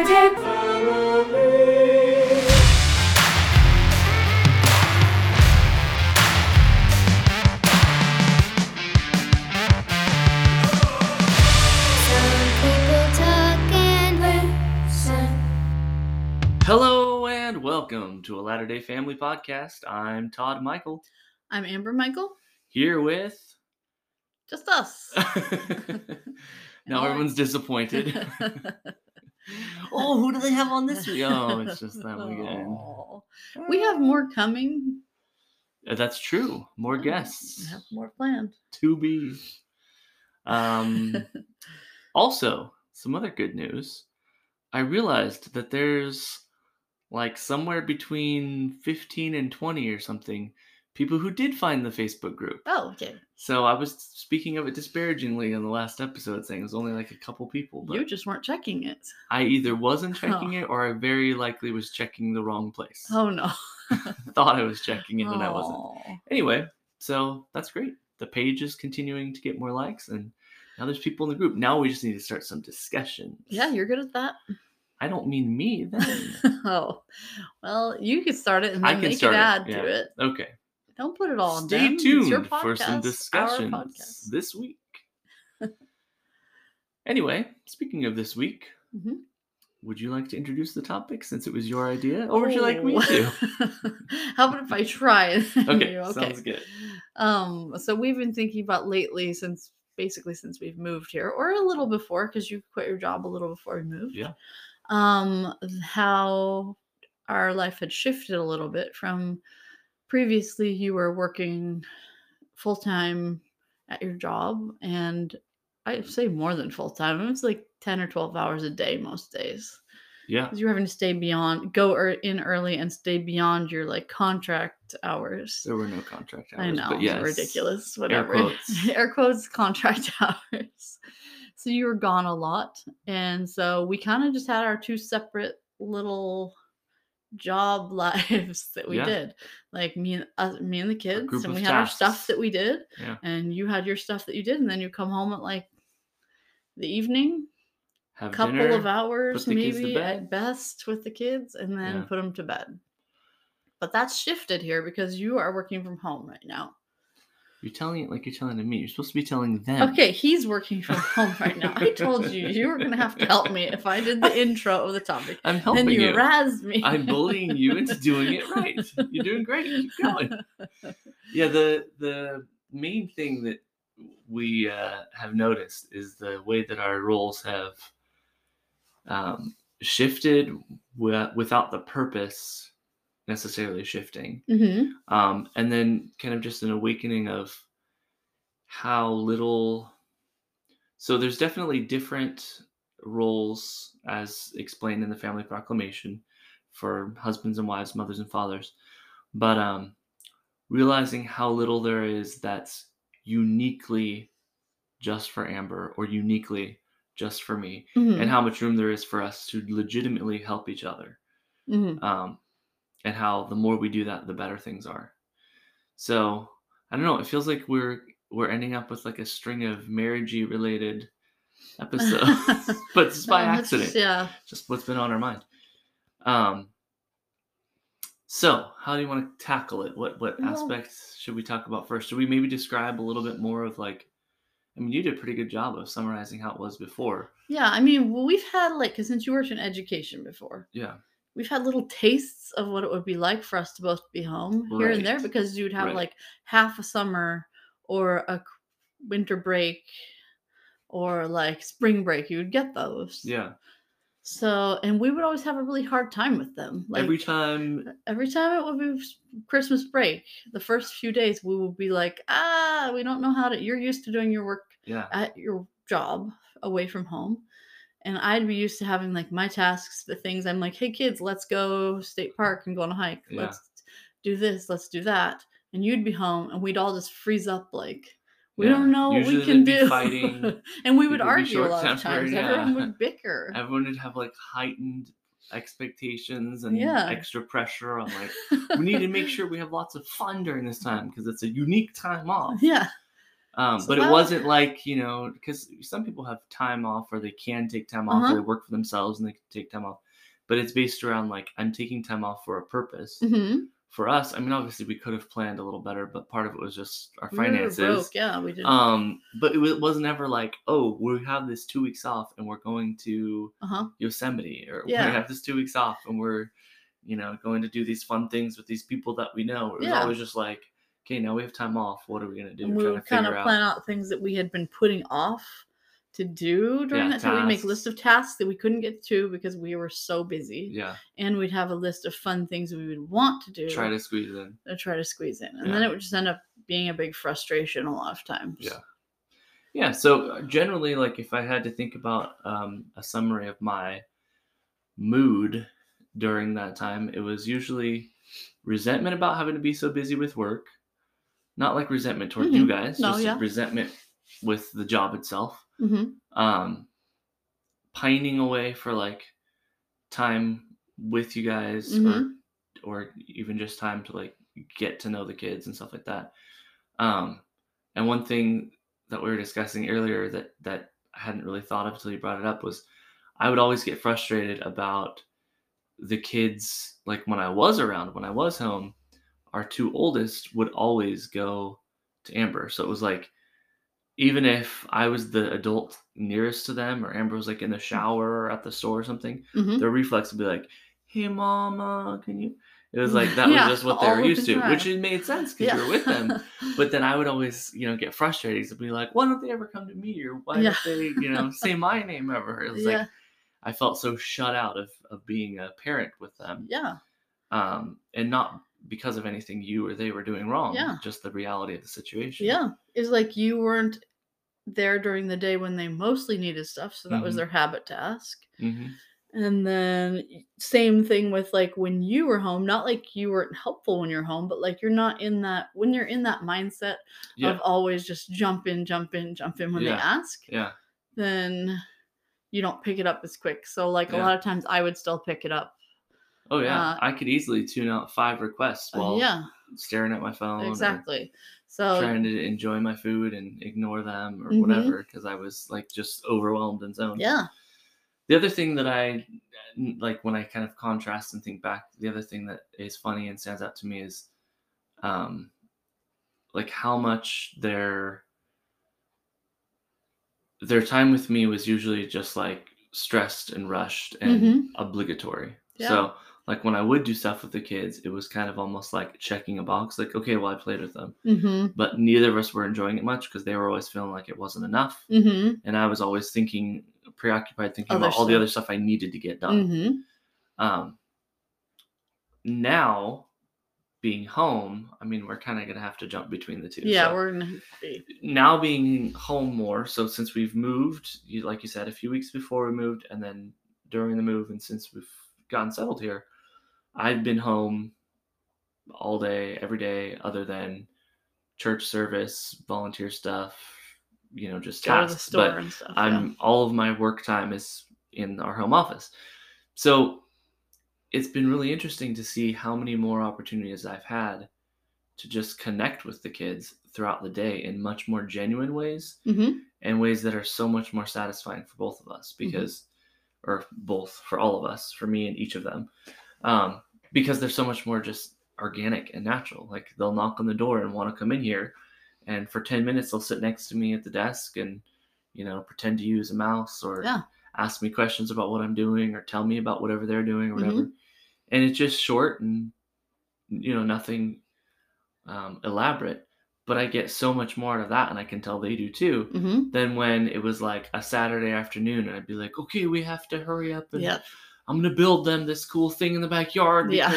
Latter-day Family. Some people talk and listen. Hello and welcome to a Latter day Family podcast. I'm Todd Michael I'm Amber Michael. here with. Just us. now everyone's disappointed. oh, who do they have on this week? Oh, it's just that. Aw. We have more coming. Uh, That's true. More We guests have more planned. to be. Um, also, some other good news. I realized that there's like somewhere between 15 and 20 or something people who did find the Facebook group. oh, okay. So I was speaking of it disparagingly in the last episode, saying it was only like a couple people. But You just weren't checking it. I either wasn't checking it or I very likely was checking the wrong place. Oh no. Thought I was checking it and I wasn't. Anyway, so that's great. The page is continuing to get more likes, and now there's people in the group. Now we just need to start some discussion. Yeah, you're good at that. I don't mean me then. oh, well, you could start it and I then can make start it it, add yeah. to it. Okay. Don't put it all on Stay them. Tuned for some podcast, discussions podcast. this week. anyway, speaking of this week, Mhm. would you like to introduce the topic since it was your idea, or would you like me to? Oh. How about if I try? Okay, You sounds good. Um, so we've been thinking about lately since basically since we've moved here, or a little before, because you quit your job a little before we moved. Yeah. Um, how our life had shifted a little bit from previously you were working full time at your job, and I'd say more than full time. It was like 10 or 12 hours a day most days Yeah, because you were having to stay beyond go er, in early and stay beyond your like contract hours there were no contract hours. i know but yes, ridiculous whatever quotes. air quotes contract hours so you were gone a lot and so we kind of just had our two separate little job lives that we Yeah. did like me and uh, me and the kids and we had our stuff that we did Yeah. and you had your stuff that you did and then you come home at like the evening Have couple dinner, of hours the kids to maybe at best with the kids and then Yeah. put them to bed but that's shifted here because you are working from home right now You're telling it like you're telling to me. You're supposed to be telling them. okay he's working from home right now i told you you were going to have to help me if i did the intro of the topic I'm helping then you, you. razzed me I'm bullying you into doing it right. You're doing great. Keep going. Yeah, the the main thing that we uh, have noticed is the way that our roles have um, shifted wi- without the purpose necessarily shifting, hmm um, and then kind of just an awakening of how little. So there's definitely different roles as explained in the family proclamation for husbands and wives, mothers and fathers, but um, realizing how little there is that's uniquely just for Amber or uniquely just for me, hmm and how much room there is for us to legitimately help each other. hmm Um, and how the more we do that, the better things are. So I don't know. It feels like we're we're ending up with like a string of marriagey related episodes, but it's by accident yeah just what's been on our mind. Um. So, how do you want to tackle it? What what Well- aspects should we talk about first? Should we maybe describe a little bit more of like? I mean, you did a pretty good job of summarizing how it was before. yeah i mean well, we've had like 'cause since you worked in education before Yeah. We've had little tastes of what it would be like for us to both be home here and there because you'd have Right. like half a summer or a winter break or like spring break you would get those Yeah. so and we would always have a really hard time with them like Every time. every time it would be christmas break the first few days we would be like ah we don't know how to you're used to doing your work Yeah. at your job away from home and i'd be used to having like my tasks the things i'm like hey kids let's go state park and go on a hike Yeah. let's do this let's do that and you'd be home and we'd all just freeze up like we Yeah. don't know what we can do fighting, and we would argue a lot of times yeah. everyone would bicker Everyone would have like heightened expectations and Yeah. extra pressure on like we need to make sure we have lots of fun during this time because it's a unique time off. yeah Um, So but it wasn't like you know because some people have time off or they can take time off Uh-huh. or they work for themselves and they can take time off. But it's based around like I'm taking time off for a purpose. Mhm. For us, I mean, obviously we could have planned a little better, but part of it was just our We finances. broke, Yeah, we did. Um, but it was never like, oh, we have this two weeks off and we're going to uh huh. Yosemite, or Yeah. we have this two weeks off and we're, you know, going to do these fun things with these people that we know. It was Yeah. always just like, okay, now we have time off. What are we gonna do? And we to kind of plan out things that we had been putting off to do during Yeah, that time. We'd make tasks. lists of tasks that we couldn't get to because we were so busy. Yeah, And we'd have a list of fun things we would want to do try to squeeze in. to try to squeeze in. And then it would just end up being a big frustration a lot of times. Yeah. Yeah. So uh, generally, like if I had to think about um, a summary of my mood during that time, it was usually resentment about having to be so busy with work. Not like resentment toward you Mhm. guys, No, just yeah. resentment with the job itself. Mm-hmm. Um, pining away for like time with you guys, Mhm. or or even just time to like get to know the kids and stuff like that. Um, and one thing that we were discussing earlier that that I hadn't really thought of until you brought it up was I would always get frustrated about the kids like when I was around, when I was home, our two oldest would always go to Amber. So it was like even if I was the adult nearest to them or Amber was like in the shower or at the store or something, hmm their reflex would be like, "Hey, mama, can you?" It was like that Yeah, was just what they were the used to, which made sense because you were with them. But then I would always, you know, get frustrated to be like, "Why don't they ever come to me?" Or why Yeah. don't they, you know, say my name ever? It was yeah. like I felt so shut out of of being a parent with them, yeah. um, and not because of anything you or they were doing wrong. Yeah. just the reality of the situation. Yeah. It's like you weren't there during the day when they mostly needed stuff. So that was Mhm. their habit to ask. hmm And then same thing with like when you were home, not like you weren't helpful when you're home, but like you're not in that when you're in that mindset Yeah. of always just jump in, jump in, jump in when Yeah. they ask, yeah. then you don't pick it up as quick. So like a lot of times I would still pick it up. Oh yeah. Uh, I could easily tune out five requests Uh, while yeah, staring at my phone. exactly. So trying to enjoy my food and ignore them or Mhm. whatever because I was like just overwhelmed and zoned. yeah. The other thing that I like when I kind of contrast and think back, the other thing that is funny and stands out to me is um like how much their their time with me was usually just like stressed and rushed and Mhm. obligatory. Yeah. So like when I would do stuff with the kids, it was kind of almost like checking a box, like, okay, well I played with them Mm-hmm. but neither of us were enjoying it much because they were always feeling like it wasn't enough Mm-hmm. and i was always thinking preoccupied thinking Other about all the other stuff i needed to get done Mm-hmm. um now being home i mean we're kind of gonna have to jump between the two Yeah, So we're gonna be. now being home more so since we've moved you like you said a few weeks before we moved and then during the move and since we've gotten settled here i've been home all day every day other than church service volunteer stuff you know just Go tasks but stuff. i'm all of my work time is in our home office so it's been really interesting to see how many more opportunities i've had to just connect with the kids throughout the day in much more genuine ways. Mm-hmm. and ways that are so much more satisfying for both of us because or both for all of us for me and each of them um, because they're so much more just organic and natural like they'll knock on the door and want to come in here and for 10 minutes they'll sit next to me at the desk and you know pretend to use a mouse or Yeah. ask me questions about what i'm doing or tell me about whatever they're doing or Mhm. whatever and it's just short and you know nothing um, elaborate but i get so much more out of that and i can tell they do too Mm-hmm. than when it was like a Saturday afternoon and I'd be like, okay, we have to hurry up and Yeah. I'm gonna build them this cool thing in the backyard Yeah.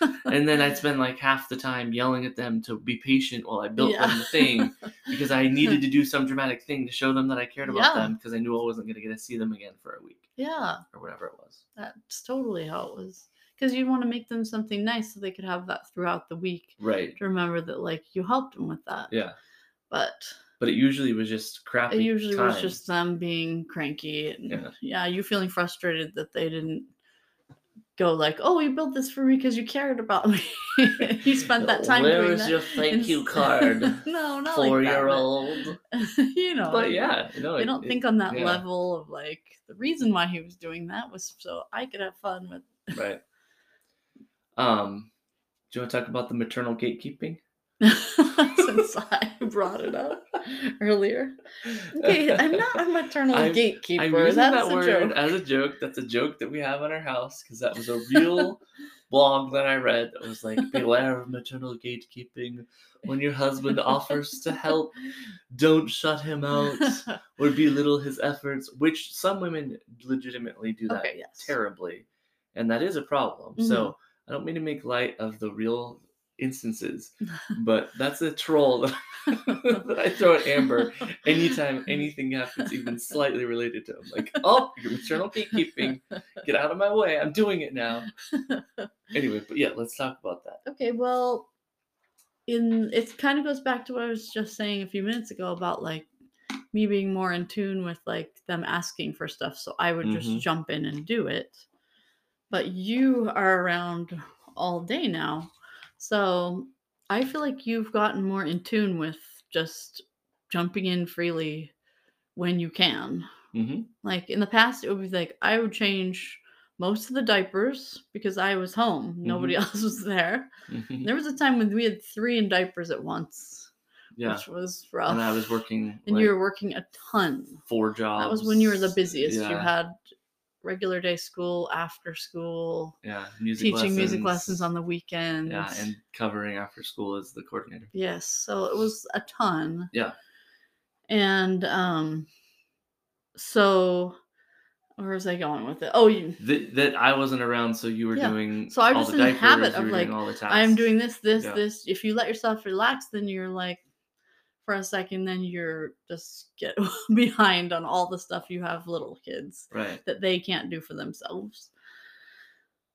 and then I'd spend like half the time yelling at them to be patient while I built them the thing because I needed to do some dramatic thing to show them that I cared about Yeah. them because I knew I wasn't gonna get to see them again for a week yeah. or whatever it was. That's totally how it was. Because you want to make them something nice so they could have that throughout the week Right. to remember that, like, you helped them with that. Yeah. But But it usually was just crappy. it usually was just them being cranky and Yeah. yeah. you feeling frustrated that they didn't go like, "Oh, you built this for me because you cared about me. you spent that time Where doing is that." your thank you card, no, not like four that, year old? you know, But yeah, no, they it- don't it- think on that yeah, level of like the reason why he was doing that was so I could have fun with. Right. Um, do you want to talk about the maternal gatekeeping? Since I brought it up earlier. Okay, I'm not a maternal I'm- gatekeeper. I'm using That's that word joke. as a joke. That's a joke that we have in our house because that was a real blog that I read that was like, beware of maternal gatekeeping. When your husband offers to help, don't shut him out or belittle his efforts, which some women legitimately do that okay, yes. terribly. And that is a problem. Mm-hmm. So I don't mean to make light of the real instances, but that's a troll that, that I throw at Amber anytime anything happens, even slightly related to him. Like, oh, your maternal gatekeeping, get out of my way. I'm doing it now. Anyway, but yeah, let's talk about that. Okay, well, in it kind of goes back to what I was just saying a few minutes ago about like me being more in tune with like them asking for stuff, so I would just Mhm. jump in and do it. But you are around all day now, so I feel like you've gotten more in tune with just jumping in freely when you can. hmm Like in the past, it would be like I would change most of the diapers because I was home. Nobody else was there. hmm There was a time when we had three in diapers at once, Yeah. which was rough. And I was working And like, you were working a ton. four jobs. That was when you were the busiest. You had regular day school, after school, yeah, music teaching music lessons lessons, on the weekends. Yeah, and covering after school as the coordinator. yes, so it was a ton. Yeah. And um, so where was I going with it? Oh, you That, that I wasn't around, so you were Yeah. doing So I all was the in the habit of, like, doing all the tasks. I'm doing this, this, Yeah. this. If you let yourself relax, then you're like, for a second, then you're just get behind on all the stuff you have little kids right. that they can't do for themselves.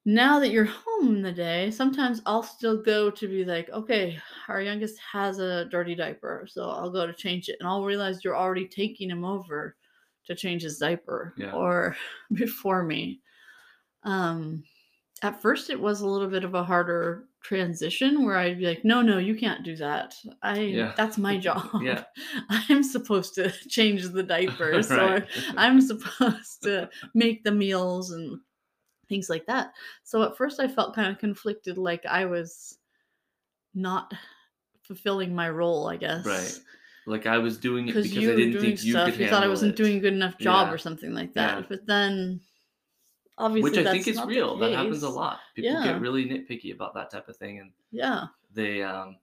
Now that you're home in the day, sometimes I'll still go to be like, okay, our youngest has a dirty diaper, so I'll go to change it, and I'll realize you're already taking him over to change his diaper Yeah. or before me. Um, at first, it was a little bit of a harder transition where I'd be like, no, no, you can't do that. I Yeah. that's my job. Yeah. I'm supposed to change the diapers or. I'm supposed to make the meals and things like that. So at first I felt kind of conflicted like I was not fulfilling my role, I guess. Right. Like I was doing it Because you I didn't think you stuff, could you thought I wasn't it. doing a good enough job Yeah. or something like that. Yeah. But then obviously Which I think is real. That happens a lot. People Yeah. get really nitpicky about that type of thing, and Yeah. they, um,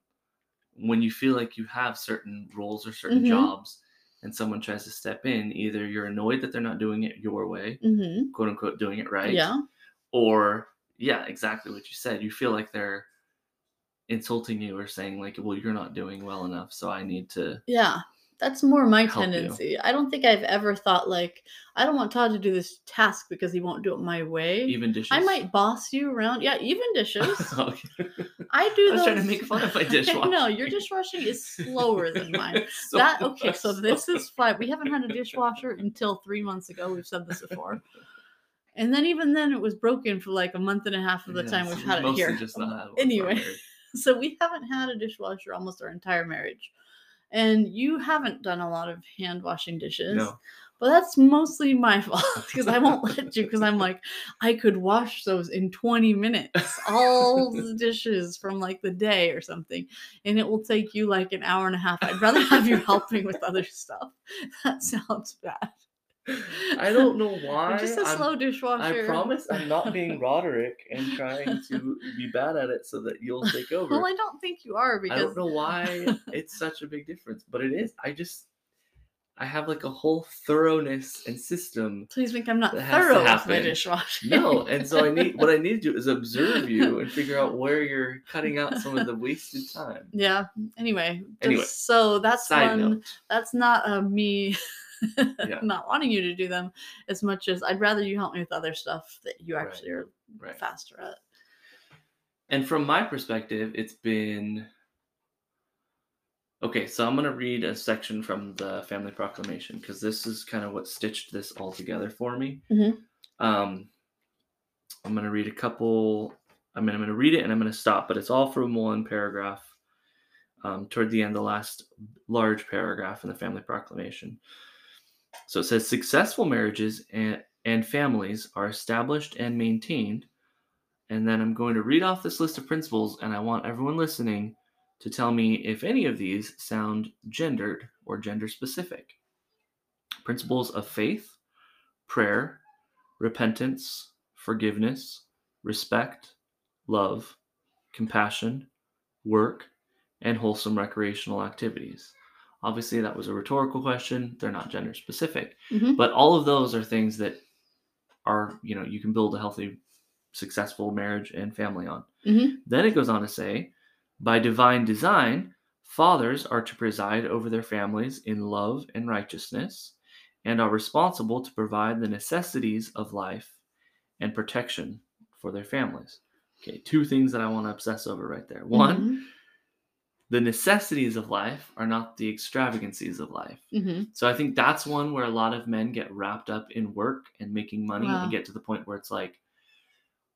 when you feel like you have certain roles or certain Mhm. jobs, and someone tries to step in, either you're annoyed that they're not doing it your way, Mm-hmm. quote unquote, doing it right, Yeah. or yeah, exactly what you said. You feel like they're insulting you or saying like, "Well, you're not doing well enough, so I need to." Yeah. That's more my Help you. tendency. I don't think I've ever thought like I don't want Todd to do this task because he won't do it my way. Even dishes. I might boss you around. Yeah, even dishes. okay. I do I was trying to make fun of my dishwasher. No, your dishwashing is slower than mine. So that okay, so this is fine. We haven't had a dishwasher until three months ago. We've said this before. And then even then it was broken for like a month and a half of the Yeah, time we've had it here. Just not Anyway. So we haven't had a dishwasher almost our entire marriage. And you haven't done a lot of hand washing dishes. No. But that's mostly my fault because I won't let you because I'm like, I could wash those in 20 minutes, all the dishes from like the day or something. And it will take you like an hour and a half. I'd rather have you helping with other stuff. That sounds bad. I don't know why. You're just a I'm- slow dishwasher. I promise I'm not being Roderick and trying to be bad at it so that you'll take over. Well, I don't think you are because I don't know why it's such a big difference, but it is. I just I have like a whole thoroughness and system. please think I'm not That has to thorough with my dishwashing. No, and so I need what I need to do is observe you and figure out where you're cutting out some of the wasted time. Yeah. Anyway, Anyway, so that's one. note. That's not a me Yeah. not wanting you to do them as much as I'd rather you help me with other stuff that you Right, actually are Right. faster at. And from my perspective, it's been okay. So I'm going to read a section from the Family Proclamation because this is kind of what stitched this all together for me. Mhm. Um, I'm going to read a couple. I mean, I'm going to read it and I'm going to stop, but it's all from one paragraph um, toward the end, the last large paragraph in the Family Proclamation. So it says successful marriages and, and families are established and maintained. And then I'm going to read off this list of principles, and I want everyone listening to tell me if any of these sound gendered or gender specific. Principles of faith, prayer, repentance, forgiveness, respect, love, compassion, work, and wholesome recreational activities. Obviously, that was a rhetorical question. They're not gender specific, Mhm. but all of those are things that are, you know, you can build a healthy, successful marriage and family on. Mhm. Then it goes on to say, by divine design, fathers are to preside over their families in love and righteousness and are responsible to provide the necessities of life and protection for their families. Okay, two things that I want to obsess over right there. One, Mhm. The necessities of life are not the extravagancies of life. Mhm. So I think that's one where a lot of men get wrapped up in work and making money Wow. and get to the point where it's like,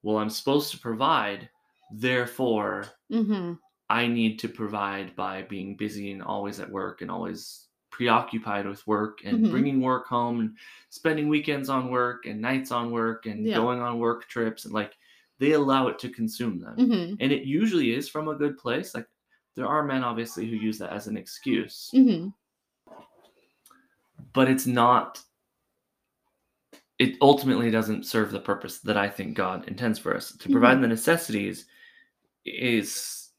well, I'm supposed to provide, therefore Mhm. I need to provide by being busy and always at work and always preoccupied with work and Mhm. bringing work home and spending weekends on work and nights on work and Yeah. going on work trips and like they allow it to consume them. Mhm. And it usually is from a good place. Like there are men obviously who use that as an excuse, Mhm. but it's not it ultimately doesn't serve the purpose that I think God intends for us. To provide Mhm. the necessities is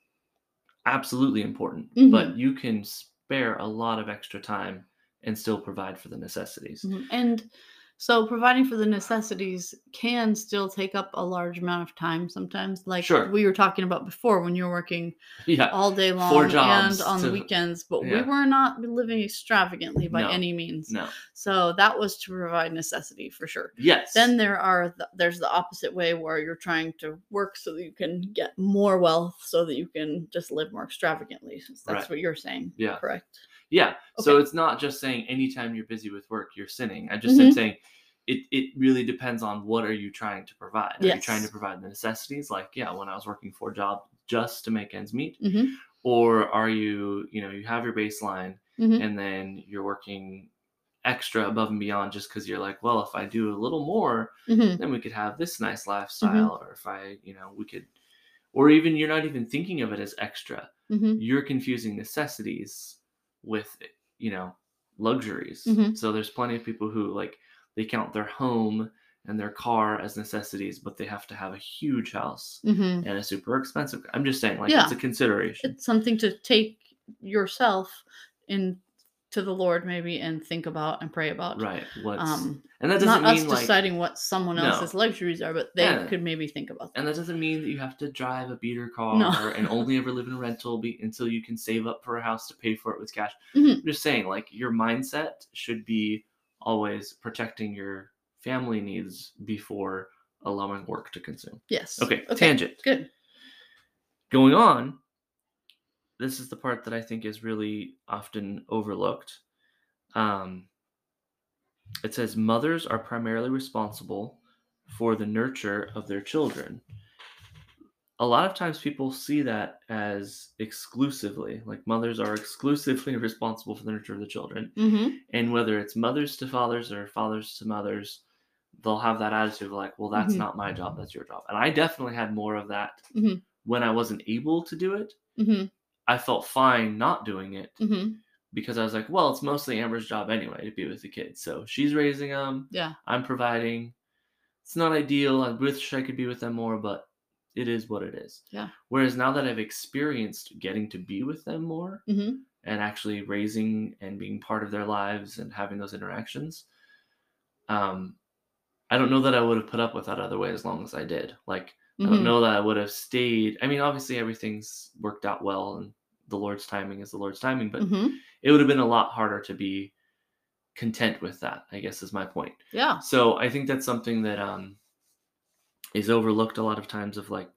absolutely important, Mhm. but you can spare a lot of extra time and still provide for the necessities. Mhm. And so providing for the necessities can still take up a large amount of time sometimes like Sure. we were talking about before when you're working Yeah. all day long Four jobs and on the weekends but we were not living extravagantly by No. any means No. so that was to provide necessity for sure Yes. then there are the, there's the opposite way where you're trying to work so that you can get more wealth so that you can just live more extravagantly that's Right. what you're saying Yeah. correct Yeah. So it's not just saying anytime you're busy with work, you're sinning. I just am Mhm. saying it, it really depends on what are you trying to provide. Are you trying to provide the necessities? Like, yeah, when I was working four jobs just to make ends meet. hmm Or are you, you know, you have your baseline hmm and then you're working extra above and beyond just because you're like, well, if I do a little more, hmm then we could have this nice Mm-hmm. lifestyle. Or if I, you know, we could, or even you're not even thinking of it as extra. hmm You're confusing necessities with, you know, luxuries. Mhm. So there's plenty of people who like they count their home and their car as necessities, but they have to have a huge house hmm and a super expensive. I'm just saying, like, Yeah. it's a consideration. it's something to take yourself in to the Lord maybe and think about and pray about. right. What's, Um, and that doesn't not us like, deciding what someone No. else's luxuries are, but they Yeah. could maybe think about that. and that doesn't mean that you have to drive a beater car No. and only ever live in a rental be, until you can save up for a house to pay for it with cash. Mhm. I'm just saying, like, your mindset should be always protecting your family needs before allowing work to consume. Yes. Okay, tangent. Good. Going on, this is the part that I think is really often overlooked. Um, it says mothers are primarily responsible for the nurture of their children. A lot of times people see that as exclusively, like mothers are exclusively responsible for the nurture of the children. hmm And whether it's mothers to fathers or fathers to mothers, they'll have that attitude of like, well, that's Mhm. not my job, that's your job. And I definitely had more of that Mhm. when I wasn't able to do it. I felt fine not doing it hmm because I was like, well, it's mostly Amber's job anyway to be with the kids. So she's raising them, Yeah. I'm providing. It's not ideal. I wish I could be with them more, but it is what it is. Yeah. Whereas now that I've experienced getting to be with them more hmm and actually raising and being part of their lives and having those interactions, um, I don't know that I would have put up with that other way as long as I did. Like, I don't hmm know that I would have stayed. I mean, obviously everything's worked out well and the Lord's timing is the Lord's timing, but hmm it would have been a lot harder to be content with that, I guess is my point. Yeah. So I think that's something that um is overlooked a lot of times of like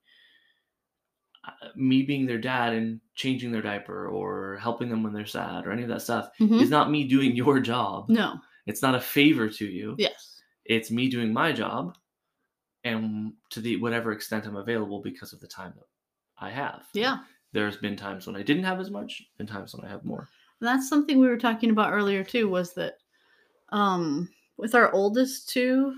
uh, me being their dad and changing their diaper or helping them when they're sad or any of that stuff hmm is not me doing your job. No. It's not a favor to you. Yes. It's me doing my job and to the whatever extent I'm available because of the time that I have. Yeah. There's been times when I didn't have as much and times when I have more. And that's something we were talking about earlier too was that um with our oldest two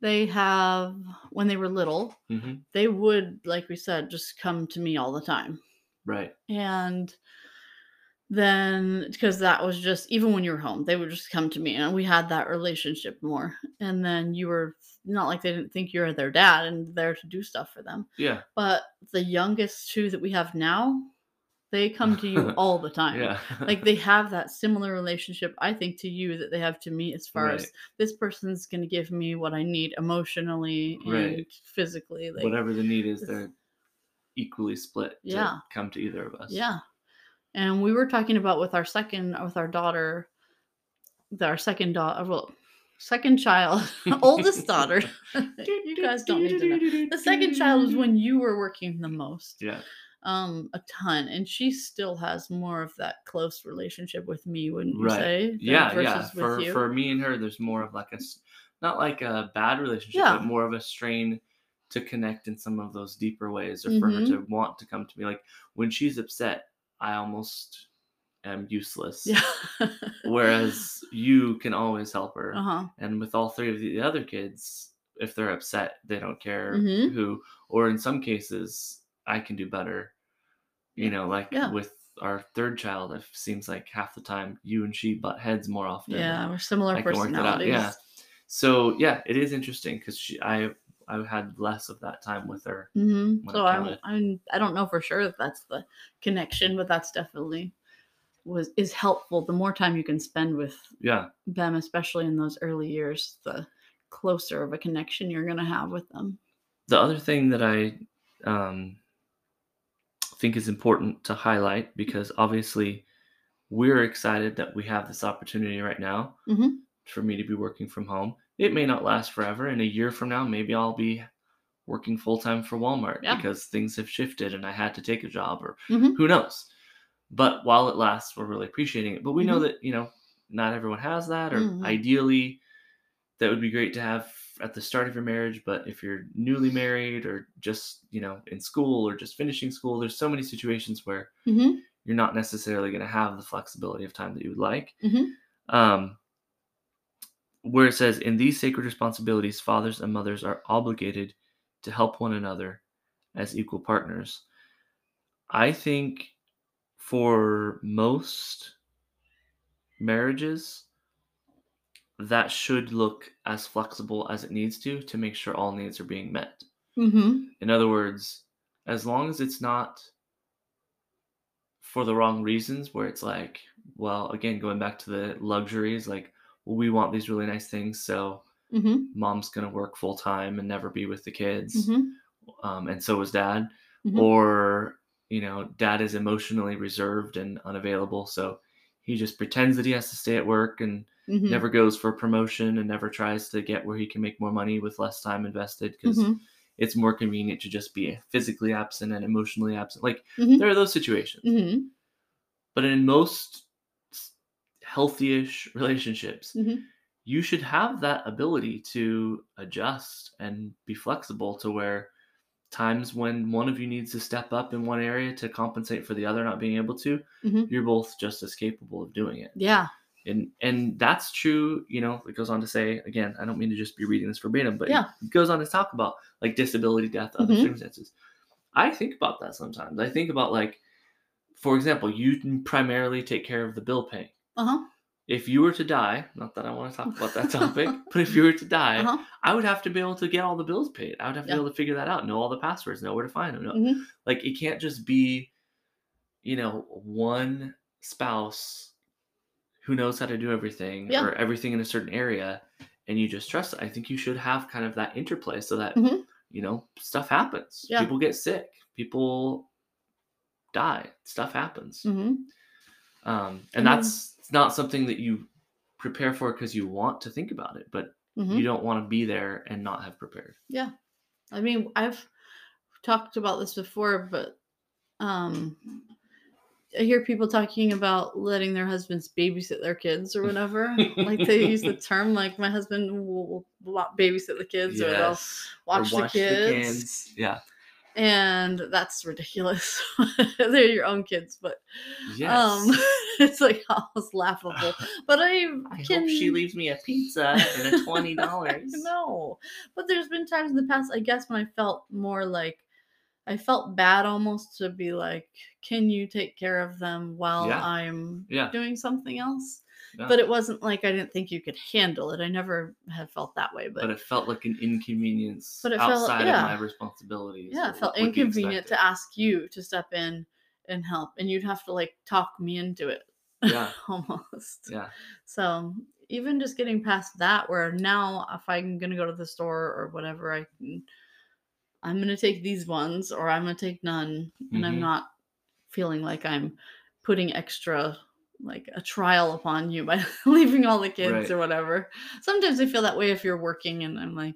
they have when they were little hmm they would like we said just come to me all the time Right. and then because that was just even when you were home they would just come to me and we had that relationship more and then you were not like they didn't think you were their dad and there to do stuff for them Yeah. but the youngest two that we have now they come to you all the time Yeah. like they have that similar relationship i think to you that they have to me as far as this person's going to give me what i need emotionally and Right. physically like Whatever the need is, they're equally split to Yeah. come to either of us. yeah and we were talking about with our second with our daughter our second daughter well second child oldest daughter you guys don't need to know the second child was when you were working the most Yeah. um a ton and she still has more of that close relationship with me wouldn't you Right. say Yeah. Yeah. For you? for me and her, there's more of like a not like a bad relationship, Yeah. but more of a strain to connect in some of those deeper ways, or for her Mhm. to want to come to me. Like when she's upset, I almost am useless. yeah Whereas you can always help her. uh-huh And with all three of the other kids, if they're upset, they don't care Mhm. who. Or in some cases, I can do better. You know, like Yeah. with our third child, it seems like half the time you and she butt heads more often. yeah we're similar I can work that out. personalities Yeah. So yeah, it is interesting because she, I, I had less of that time with her. hmm So I. I'm, I don't know for sure that that's the connection, but that's definitely was is helpful. The more time you can spend with Yeah, them, especially in those early years, the closer of a connection you're gonna have with them. the other thing that I um, think is important to highlight because obviously we're excited that we have this opportunity right now Mhm. for me to be working from home. It may not last forever. In a year from now, maybe I'll be working full time for Walmart Yeah. because things have shifted and I had to take a job or Mhm. who knows. But while it lasts, we're really appreciating it. But we know Mhm. that, you know, not everyone has that or Mhm. ideally that would be great to have at the start of your marriage but if you're newly married or just you know in school or just finishing school there's so many situations where Mhm. you're not necessarily going to have the flexibility of time that you would like Mhm. um, where it says in these sacred responsibilities fathers and mothers are obligated to help one another as equal partners i think for most marriages that should look as flexible as it needs to to make sure all needs are being met Mhm. in other words as long as it's not for the wrong reasons where it's like well again going back to the luxuries like we want these really nice things so Mhm. mom's going to work full time and never be with the kids Mhm. um, and so is dad Mhm. or you know dad is emotionally reserved and unavailable so he just pretends that he has to stay at work and Mhm. never goes for a promotion and never tries to get where he can make more money with less time invested because Mhm. it's more convenient to just be physically absent and emotionally absent like Mhm. there are those situations but in most healthy-ish relationships Mhm. you should have that ability to adjust and be flexible to where times when one of you needs to step up in one area to compensate for the other not being able to Mhm. you're both just as capable of doing it Yeah. and and that's true you know it goes on to say again i don't mean to just be reading this verbatim but Yeah. it goes on to talk about like disability death other Mhm. circumstances i think about that sometimes i think about like for example you primarily take care of the bill paying Uh huh. if you were to die not that i want to talk about that topic but if you were to die Uh huh. i would have to be able to get all the bills paid i would have to Yeah. be able to figure that out know all the passwords know where to find them know, Mhm. like it can't just be you know one spouse who knows how to do everything Yeah. or everything in a certain area and you just trust it. i think you should have kind of that interplay so that Mhm. you know stuff happens Yeah. people get sick people die stuff happens Mhm. um, and then- that's it's not something that you prepare for because you want to think about it but Mhm. you don't want to be there and not have prepared Yeah. I mean, I've talked about this before, but um I hear people talking about letting their husbands babysit their kids or whatever. like they use the term like my husband will, babysit the kids or they'll Yes. Or watch, the kids. kids. Yeah. and that's ridiculous. They're your own kids, but Yes. um it's like almost laughable. But I, I can hope she leaves me a pizza and a twenty dollars. No, but there's been times in the past, I guess, when I felt more like I felt bad almost to be like, can you take care of them while Yeah. I'm Yeah. doing something else? Yeah. But it wasn't like I didn't think you could handle it. I never have felt that way. But, but it felt like an inconvenience But it felt- outside of my responsibilities. yeah, it felt what would be inconvenient to ask you to step in and help, and you'd have to like talk me into it. Yeah. almost. Yeah. So even just getting past that, where now if I'm gonna go to the store or whatever, I can, I'm gonna take these ones or I'm gonna take none, and I'm Mhm. not feeling like I'm putting extra like a trial upon you by leaving all the kids Right. or whatever. Sometimes I feel that way if you're working, and I'm like,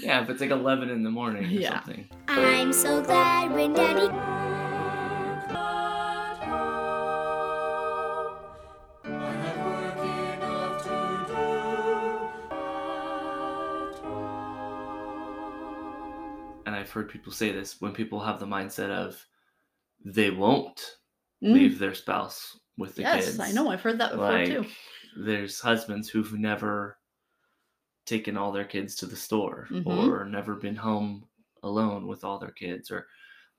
Yeah, if it's like eleven in the morning or Yeah. something. I'm so glad when Daddy I've heard people say this when people have the mindset of they won't "Mm, leave their spouse with the yes, kids. Yes, I know. I've heard that before like too. there's husbands who've never taken all their kids to the store Mhm. or never been home alone with all their kids or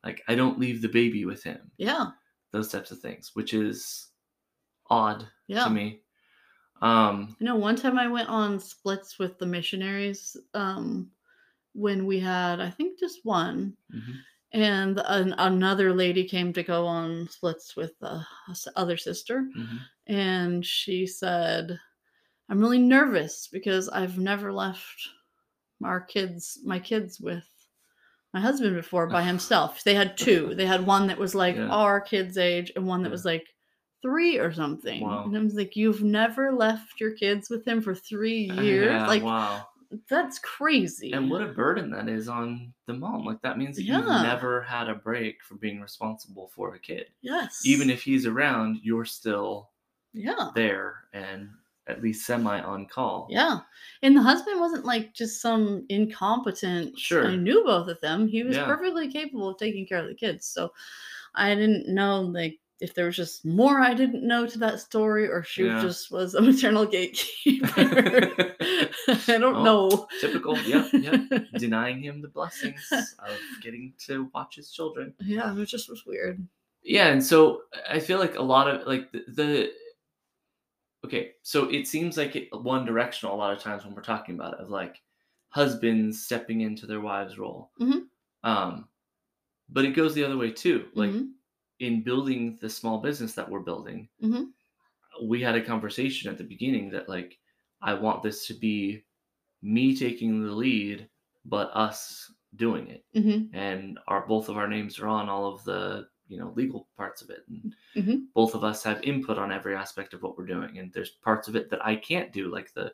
like I don't leave the baby with him. Yeah, Those types of things, which is odd yeah. to me. Um I know one time I went on splits with the missionaries um, when we had, I think, just one, mhm. and an, another lady came to go on splits with the other sister, Mhm. and she said, "I'm really nervous because I've never left our kids, my kids, with." My husband before by himself. They had two. They had one that was like Yeah. our kids' age and one that Yeah. was like three or something. Wow. And I was like, You've never left your kids with him for three years? Yeah, like wow. That's crazy. And what a burden that is on the mom. Like that means that you've never had a break from being responsible for a kid. yes. Even if he's around, you're still Yeah. there and at least semi on call. Yeah. And the husband wasn't like just some incompetent. Sure. I knew both of them. He was Yeah. perfectly capable of taking care of the kids. So I didn't know like if there was just more I didn't know to that story or she Yeah. just was a maternal gatekeeper. I don't Oh, know. Typical. Yeah, Yep. Denying him the blessings of getting to watch his children. yeah, it just was weird. Yeah, and so I feel like a lot of like the, the okay, so it seems like it one directional a lot of times when we're talking about it of like husbands stepping into their wives' role. Mhm. Um, but it goes the other way too. Like Mhm. In building the small business that we're building, Mhm. we had a conversation at the beginning that like I want this to be me taking the lead, but us doing it Mhm. and our both of our names are on all of the you know legal parts of it and Mhm. both of us have input on every aspect of what we're doing and there's parts of it that i can't do like the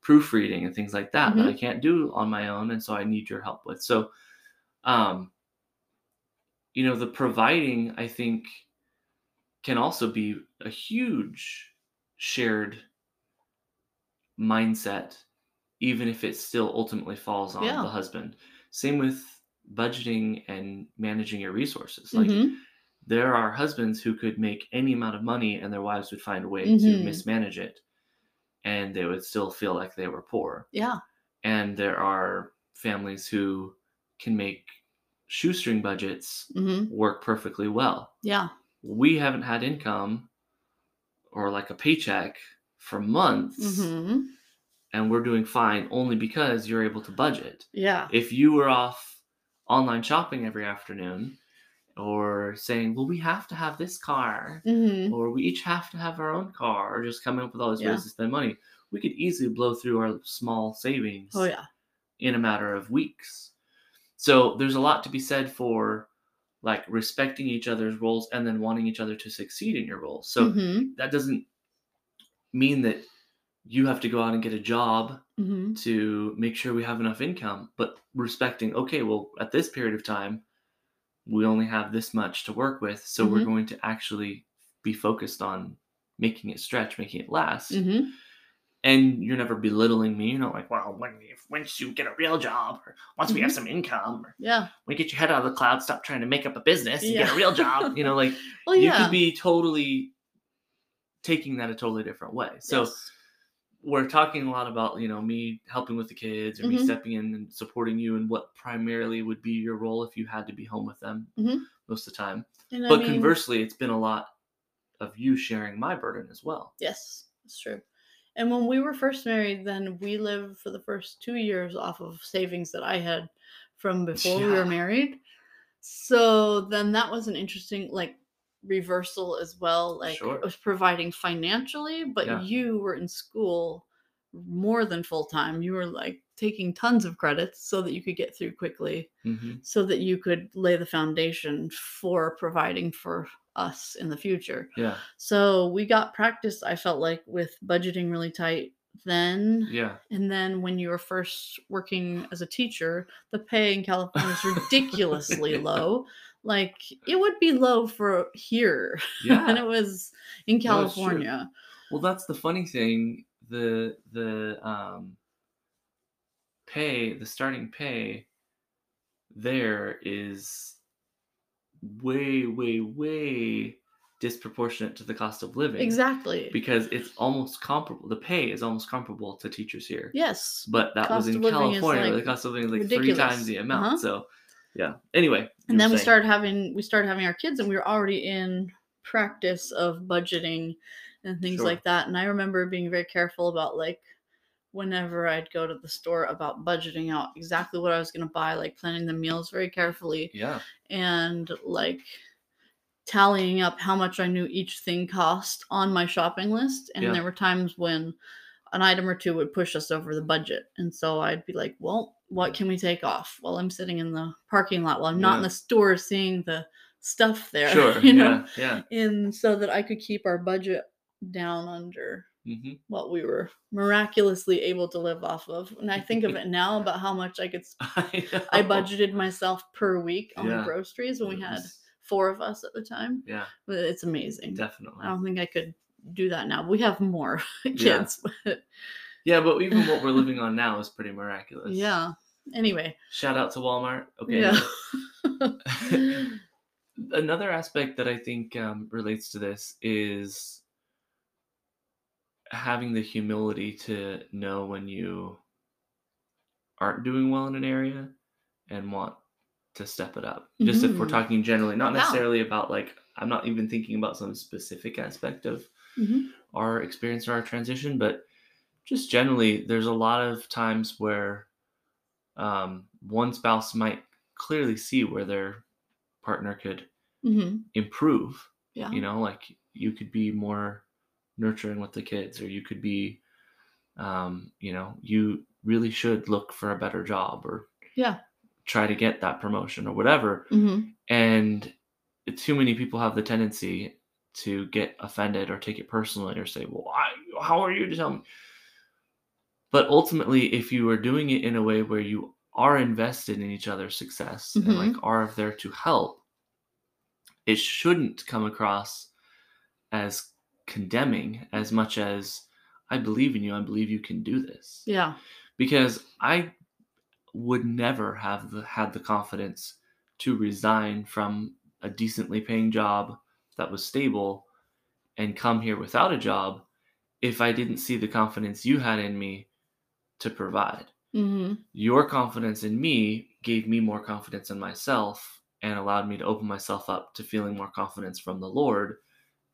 proofreading and things like that that i can't do on my own and so i need your help with so um you know the providing i think can also be a huge shared mindset even if it still ultimately falls on Yeah. the husband same with budgeting and managing your resources like Mhm. there are husbands who could make any amount of money and their wives would find a way Mhm. to mismanage it and they would still feel like they were poor Yeah. and there are families who can make shoestring budgets Mhm. work perfectly well Yeah. we haven't had income or like a paycheck for months Mhm. and we're doing fine only because you're able to budget Yeah. if you were off online shopping every afternoon or saying well we have to have this car Mhm. or we each have to have our own car or just coming up with all these Yeah. ways to spend money we could easily blow through our small savings Oh yeah. in a matter of weeks so there's a lot to be said for like respecting each other's roles and then wanting each other to succeed in your roles so Mhm. that doesn't mean that you have to go out and get a job Mhm. to make sure we have enough income, but respecting, okay, well, at this period of time, we only have this much to work with, so we're Mhm. going to actually be focused on making it stretch, making it last. And you're never belittling me. You're not like, well, when you, once you get a real job, or once we have Mhm. some income, or Yeah. when you get your head out of the cloud, stop trying to make up a business and get a real job. You know, like Well, you could be totally taking that a totally different way. So Yes. we're talking a lot about you know me helping with the kids or me Mhm. stepping in and supporting you and what primarily would be your role if you had to be home with them Mhm. most of the time And I but mean- conversely it's been a lot of you sharing my burden as well Yes, it's true. And when we were first married, then we lived for the first two years off of savings that I had from before we were married. So then that was an interesting like reversal as well. Like Sure. it was providing financially, but Yeah. you were in school more than full time. You were like taking tons of credits so that you could get through quickly, hmm so that you could lay the foundation for providing for us in the future. yeah So we got practice, I felt like, with budgeting really tight then. yeah And then when you were first working as a teacher, the pay in California is ridiculously low. Like it would be low for here. yeah and it was in No. California. well that's the funny thing the the um pay the starting pay there is way way way disproportionate to the cost of living Exactly. because it's almost comparable. The pay is almost comparable to teachers here. yes. But that was in of living is, California. like, the cost of living is like three times the amount. Uh-huh. So, yeah. Anyway, and then we started having we started having our kids and we were already in practice of budgeting and things Sure. like that and i remember being very careful about like whenever i'd go to the store about budgeting out exactly what i was going to buy like planning the meals very carefully Yeah. and like tallying up how much i knew each thing cost on my shopping list and Yeah. there were times when an item or two would push us over the budget and so i'd be like well what can we take off while i'm sitting in the parking lot while i'm not in the store seeing the stuff there Sure. you know Yeah. and so that i could keep our budget down under Yeah. hmm what we were miraculously able to live off of and i think of it now about how much i could I, i budgeted myself per week on Yeah. groceries when we had four of us at the time Yeah. but it's amazing Definitely. i don't think i could do that now we have more Yeah. kids but Yeah, but even what we're living on now is pretty miraculous. yeah anyway Shout out to Walmart. Okay. yeah Another aspect that I think um, relates to this is having the humility to know when you aren't doing well in an area and want to step it up. Just if we're Mhm. talking generally, not necessarily about like, I'm not even thinking about some specific aspect of Mhm. our experience or our transition, but just generally, there's a lot of times where um, one spouse might clearly see where their partner could hmm improve. yeah You know, like you could be more nurturing with the kids, or you could be, um, you know, you really should look for a better job or yeah try to get that promotion or whatever. hmm And too many people have the tendency to get offended or take it personally or say, well, I, how are you to tell me? But ultimately, if you are doing it in a way where you are invested in each other's success and Mhm. like are there to help, it shouldn't come across as condemning as much as I believe in you. I believe you can do this yeah because I would never have the, had the confidence to resign from a decently paying job that was stable and come here without a job if I didn't see the confidence you had in me to provide. hmm Your confidence in me gave me more confidence in myself and allowed me to open myself up to feeling more confidence from the Lord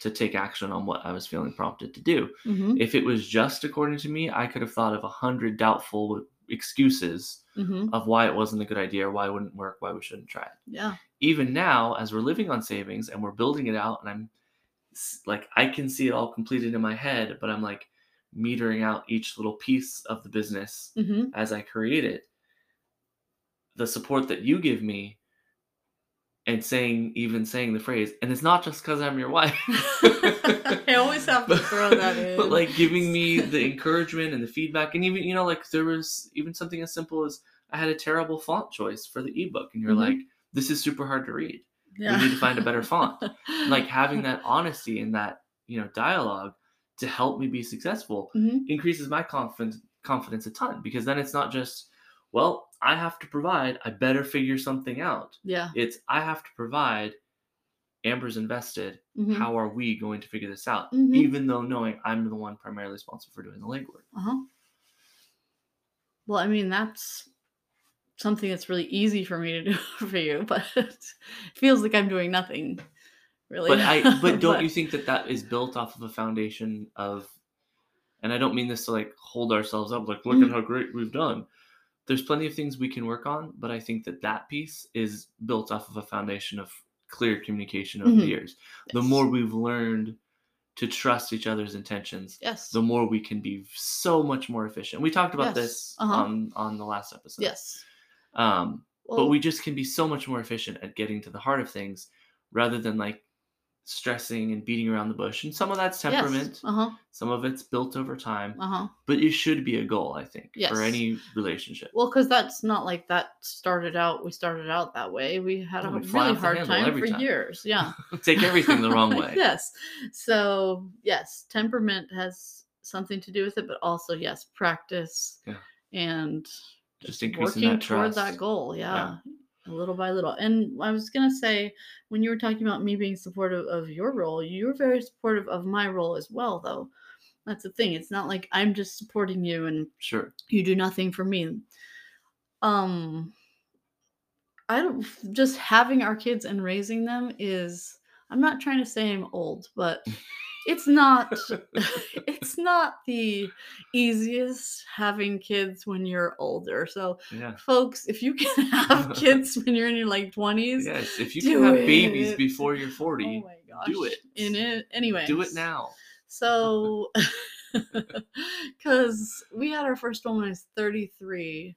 to take action on what I was feeling prompted to do hmm if it was just according to me, I could have thought of a hundred doubtful excuses hmm of why it wasn't a good idea or why it wouldn't work, why we shouldn't try it. yeah Even now, as we're living on savings and we're building it out, and I'm like, I can see it all completed in my head, but I'm like metering out each little piece of the business hmm as I create it. The support that you give me and saying, even saying the phrase, and it's not just because I'm your wife. I always have to throw that in. But like giving me the encouragement and the feedback, and even you know, like there was even something as simple as I had a terrible font choice for the ebook, and you're Mhm. like, "This is super hard to read." Yeah. We need to find a better font. Like having that honesty and that, you know, dialogue to help me be successful Mhm. increases my confidence confidence a ton because then it's not just, well, I have to provide, I better figure something out. Yeah. It's I have to provide, Amber's invested, Mhm. how are we going to figure this out? Mhm. Even though knowing I'm the one primarily responsible for doing the legwork. Uh-huh. Well, I mean, that's something that's really easy for me to do for you, but it feels like I'm doing nothing really. But I but don't you think that that is built off of a foundation of and I don't mean this to like hold ourselves up like look Mhm. at how great we've done. There's plenty of things we can work on, but I think that that piece is built off of a foundation of clear communication over the Mhm. years. The more we've learned to trust each other's intentions, Yes. the more we can be so much more efficient. We talked about Yes. this Uh-huh. on on the last episode. Yes. Um, Well, but we just can be so much more efficient at getting to the heart of things rather than like stressing and beating around the bush. And some of that's yes. temperament, Uh-huh. some of it's built over time, Uh-huh. but it should be a goal, I think, Yes. for any relationship. Well, because that's not like that started out. We started out that way. We had a we really hard time for time. years. Yeah. Take everything the wrong way. yes. So yes, temperament has something to do with it, but also yes, practice Yeah. and Just increasing working that toward that goal. Yeah. Little by little. And I was gonna say, when you were talking about me being supportive of your role, you're very supportive of my role as well, though. That's the thing. It's not like I'm just supporting you and Sure. you do nothing for me. Um I don't just having our kids and raising them is I'm not trying to say I'm old, but it's not it's not the easiest having kids when you're older. So Yeah. folks, if you can have kids when you're in your like 20s, Yes. If you can have babies before you're oh 40, my gosh. do it. In it anyway. do it now. So, because we had our first one when I was 33,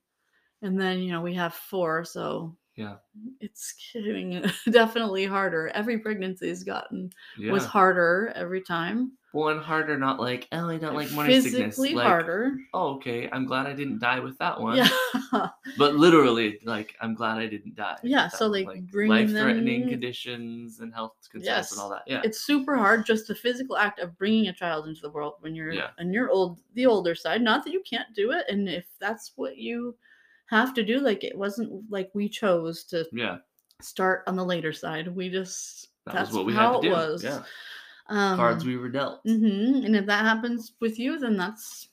and then, you know, we have four. So, Yeah. it's getting definitely harder. Every pregnancy has gotten, Yeah. was harder every time. One harder, not like, oh, I don't like morning sickness. Physically Like, harder. oh, okay, I'm glad I didn't die with that one. Yeah. But literally, like, I'm glad I didn't die. Yeah, so, one. like, bringing life-threatening them- conditions and health concerns Yes. and all that. Yeah, it's super hard just the physical act of bringing a child into the world when you're Yeah. and you're old the older side not that you can't do it and if that's what you have to do like it wasn't like we chose to yeah, start on the later side we just that that's was what we how had to it do. was Yeah, um, cards we were dealt. mhm, and if that happens with you then that's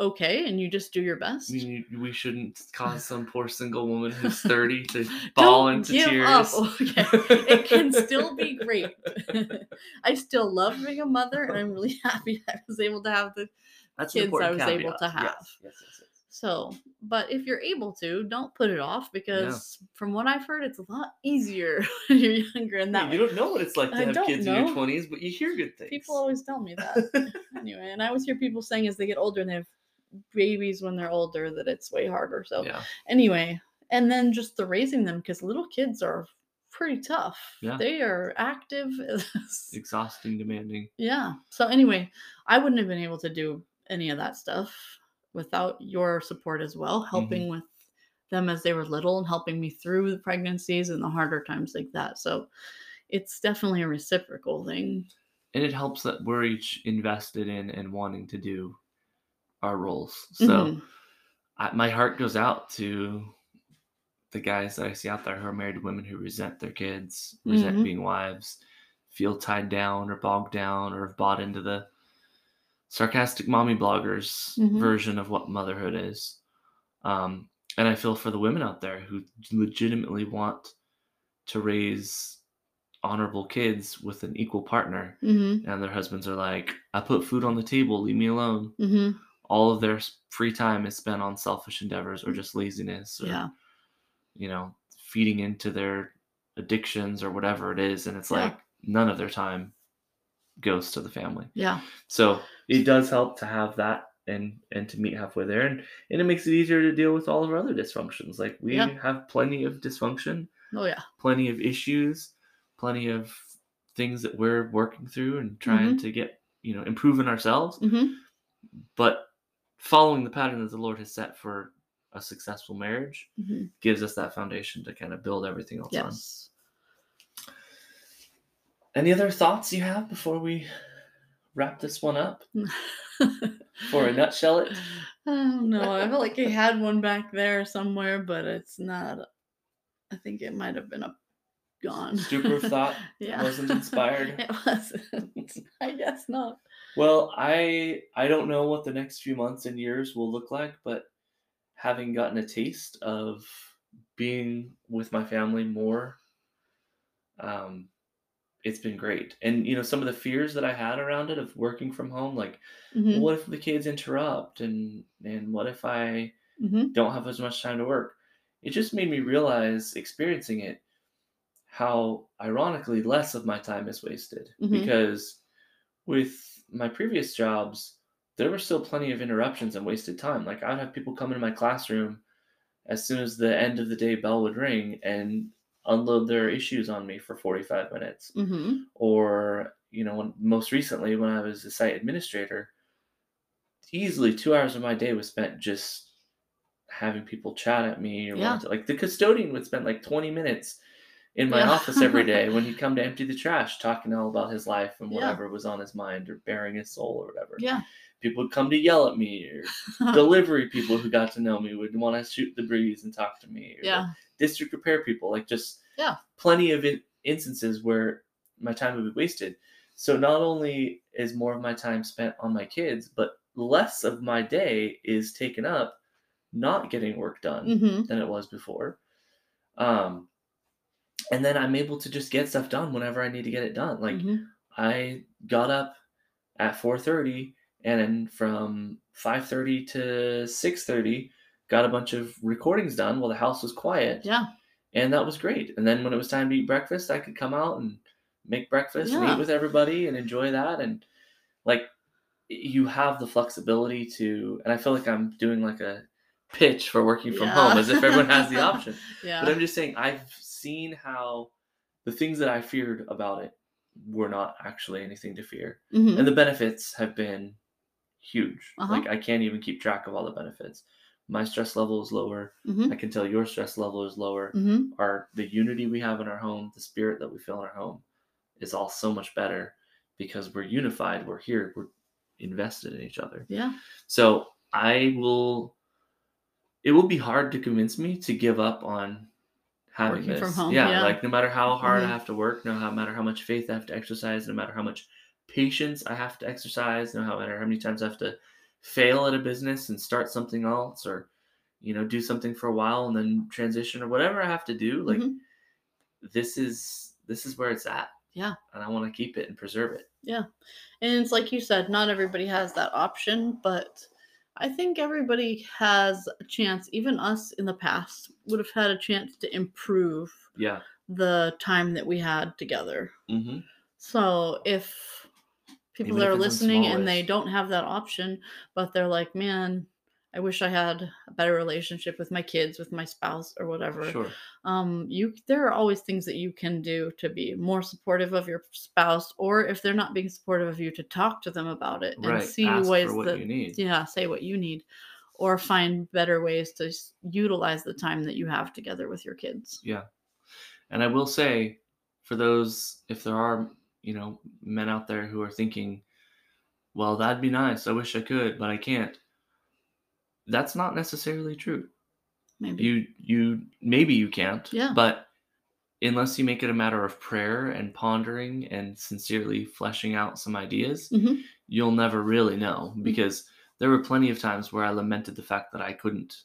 okay and you just do your best you- we shouldn't cause some poor single woman who's 30 to fall into tears. up, okay? it can still be great. I still love being a mother, and I'm really happy I was able to have the That's kids I was able to have. Yes, yes, yes. So. But if you're able to, don't put it off because, from what I've heard, it's a lot easier when you're younger. And that you don't know what it's like to I have kids in your 20s, but you hear good things. people always tell me that. anyway, and I always hear people saying as they get older and they have babies when they're older that it's way harder. So yeah, anyway, and then just the raising them because little kids are pretty tough. Yeah. They are active. exhausting, demanding. yeah. So anyway, I wouldn't have been able to do any of that stuff without your support as well, helping with them as they were little and helping me through the pregnancies and the harder times like that. So it's definitely a reciprocal thing. And it helps that we're each invested in and wanting to do our roles. So Mhm. I, my heart goes out to the guys that I see out there who are married to women who resent their kids, resent Mhm. being wives, feel tied down or bogged down, or have bought into the sarcastic mommy bloggers Mhm. version of what motherhood is. Um, and I feel for the women out there who legitimately want to raise honorable kids with an equal partner, Mhm. and their husbands are like, "I put food on the table, leave me alone." Mhm. all of their free time is spent on selfish endeavors or just laziness or Yeah. you know feeding into their addictions or whatever it is and it's Yeah. like none of their time goes to the family Yeah. so it does help to have that and and to meet halfway there and and it makes it easier to deal with all of our other dysfunctions like we Yeah. have plenty of dysfunction Oh yeah. plenty of issues plenty of things that we're working through and trying to get you know improving ourselves hmm but following the pattern that the Lord has set for a successful marriage hmm gives us that foundation to kind of build everything else on. Any other thoughts you have before we wrap this one up? For a nutshell it? I don't know. I feel like I had one back there somewhere, but it's not. I think it might have been a gone. Stupor of thought yeah. wasn't inspired? it wasn't. I guess not. Well, I I don't know what the next few months and years will look like, but having gotten a taste of being with my family more, um, it's been great. And you know, some of the fears that I had around it of working from home, like Mhm, what if the kids interrupt and and what if I mhm, don't have as much time to work? It just made me realize experiencing it how ironically less of my time is wasted Mhm. because with my previous jobs there were still plenty of interruptions and wasted time like i'd have people come into my classroom as soon as the end of the day bell would ring and unload their issues on me for 45 minutes mhm. or you know when, most recently when i was a site administrator easily two hours of my day was spent just having people chat at me or Yeah. to- like the custodian would spend like 20 minutes in my Yeah. office every day when he'd come to empty the trash talking all about his life and Yeah. whatever was on his mind or bearing his soul or whatever Yeah. people would come to yell at me or delivery people who got to know me would want to shoot the breeze and talk to me yeah. District repair people like just Yeah. plenty of in- instances where my time would be wasted so not only is more of my time spent on my kids but less of my day is taken up not getting work done Mhm. than it was before um and then i'm able to just get stuff done whenever i need to get it done like mhm. I got up at 4:30 and then from 5:30 to 6:30 got a bunch of recordings done while the house was quiet. Yeah. And that was great. And then when it was time to eat breakfast, I could come out and make breakfast and eat with everybody and enjoy that and like you have the flexibility to and I feel like I'm doing like a pitch for working from Yeah. home as if everyone has the option. Yeah. But I'm just saying, I've seen how the things that I feared about it were not actually anything to fear. Mhm. And the benefits have been huge. Uh-huh. Like, I can't even keep track of all the benefits. My stress level is lower. Mhm. I can tell your stress level is lower. Mhm. Our the unity we have in our home, the spirit that we feel in our home, is all so much better because we're unified. We're here. We're invested in each other. Yeah. So I will. It will be hard to convince me to give up on having Working this. home, yeah, yeah. like no matter how hard Mhm. I have to work, no matter how much faith I have to exercise, no matter how much patience I have to exercise, no matter how many times I have to fail at a business and start something else, or you know do something for a while and then transition or whatever I have to do. Like Mhm. this is this is where it's at. Yeah. and I want to keep it and preserve it. Yeah. And it's like you said, not everybody has that option, but I think everybody has a chance, even us in the past would have had a chance to improve Yeah. the time that we had together. hmm So if people that are listening and they don't have that option, but they're like, man, I wish I had a better relationship with my kids, with my spouse, or whatever. Sure. um you there are always things that you can do to be more supportive of your spouse or if they're not being supportive of you to talk to them about it and Right. see Ask ways that you need. yeah say what you need or find better ways to utilize the time that you have together with your kids Yeah. And I will say, for those, if there are, you know, men out there who are thinking, well, that'd be nice. I wish I could, but I can't. That's not necessarily true. maybe You, you, maybe you can't. Yeah. But unless you make it a matter of prayer and pondering and sincerely fleshing out some ideas, Mhm. you'll never really know Mm-hmm. because there were plenty of times where I lamented the fact that I couldn't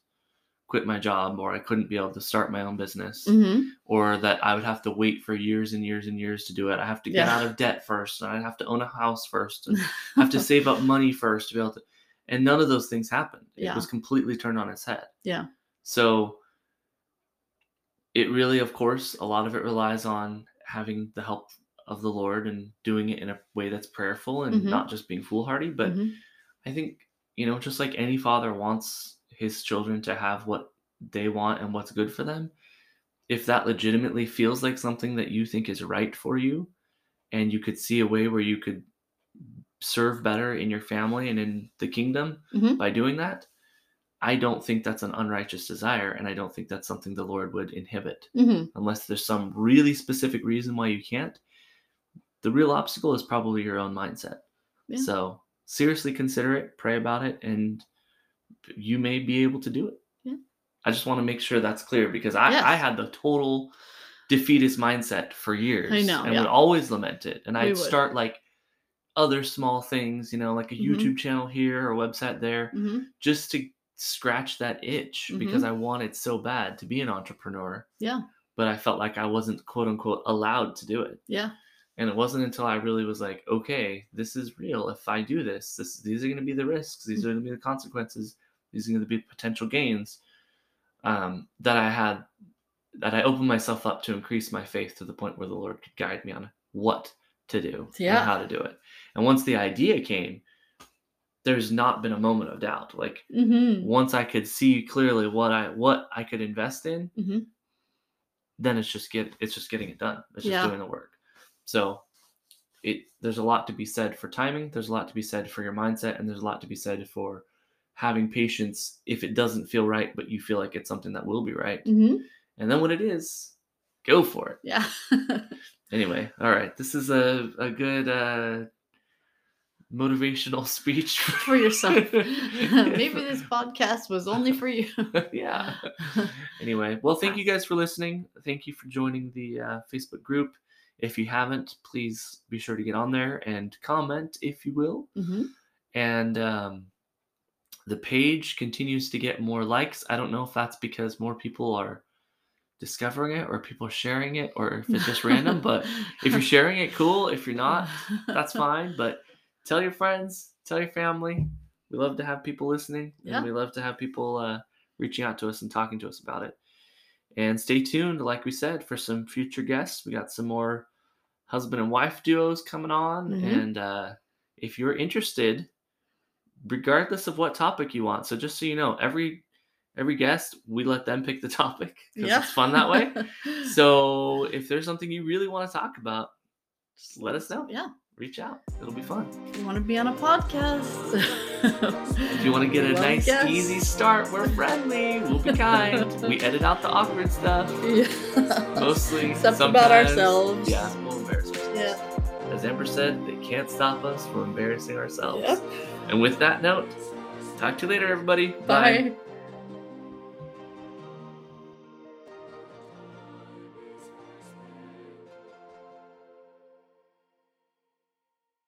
quit my job or I couldn't be able to start my own business Mhm. or that I would have to wait for years and years and years to do it. I have to get Yeah. out of debt first, and I have to own a house first, and have to save up money first to be able to. And none of those things happened. It Yeah. was completely turned on its head. Yeah. So it really, of course, a lot of it relies on having the help of the Lord and doing it in a way that's prayerful and Mhm. not just being foolhardy. But Mhm. I think, you know, just like any father wants his children to have what they want and what's good for them, if that legitimately feels like something that you think is right for you, and you could see a way where you could serve better in your family and in the kingdom Mhm. by doing that, I don't think that's an unrighteous desire. And I don't think that's something the Lord would inhibit Mhm. unless there's some really specific reason why you can't. the real obstacle is probably your own mindset. Yeah. So seriously consider it, pray about it, and you may be able to do it. Yeah. I just want to make sure that's clear because I, Yes. I had the total defeatist mindset for years. I know, and yeah. would always lament it. And We I'd would. start like other small things, you know, like a Mhm. YouTube channel here or a website there, hmm just to scratch that itch because I wanted so bad to be an entrepreneur. Yeah. But I felt like I wasn't quote unquote allowed to do it. Yeah. And it wasn't until I really was like, okay, this is real. If I do this, this these are going to be the risks. These are going to be the consequences. These are going to be potential gains. Um, that I had, that I opened myself up to increase my faith to the point where the Lord could guide me on what to do Yeah. and how to do it. And once the idea came, there's not been a moment of doubt. Like hmm once I could see clearly what I what I could invest in, Mhm. then it's just get it's just getting it done. It's just Yeah. doing the work. So it there's a lot to be said for timing. There's a lot to be said for your mindset, and there's a lot to be said for having patience if it doesn't feel right, but you feel like it's something that will be right. hmm And then when it is, go for it. Yeah. Anyway, all right. This is a a good uh motivational speech for yourself. Maybe this podcast was only for you. yeah. Anyway, well, thank you guys for listening. Thank you for joining the uh, Facebook group. If you haven't, please be sure to get on there and comment if you will. hmm And um, the page continues to get more likes. I don't know if that's because more people are discovering it or people are sharing it or if it's just random. But if you're sharing it, cool. If you're not, that's fine. But tell your friends, tell your family. We love to have people listening, Yeah. and we love to have people uh, reaching out to us and talking to us about it. And stay tuned, like we said, for some future guests. We got some more husband and wife duos coming on, Mhm. and uh, if you're interested, regardless of what topic you want, so just so you know, every every guest we let them pick the topic because Yeah. it's fun that way. So if there's something you really want to talk about, just let us know. Yeah. Reach out. It'll be fun. If you want to be on a podcast. If you want to get a nice, easy start, we're friendly. We'll be kind. we edit out the awkward stuff. Yeah. Mostly. Stuff about ourselves. Yeah, we'll embarrass ourselves. Yeah. As Amber said, they can't stop us from embarrassing ourselves. Yep. And with that note, talk to you later, everybody. Bye.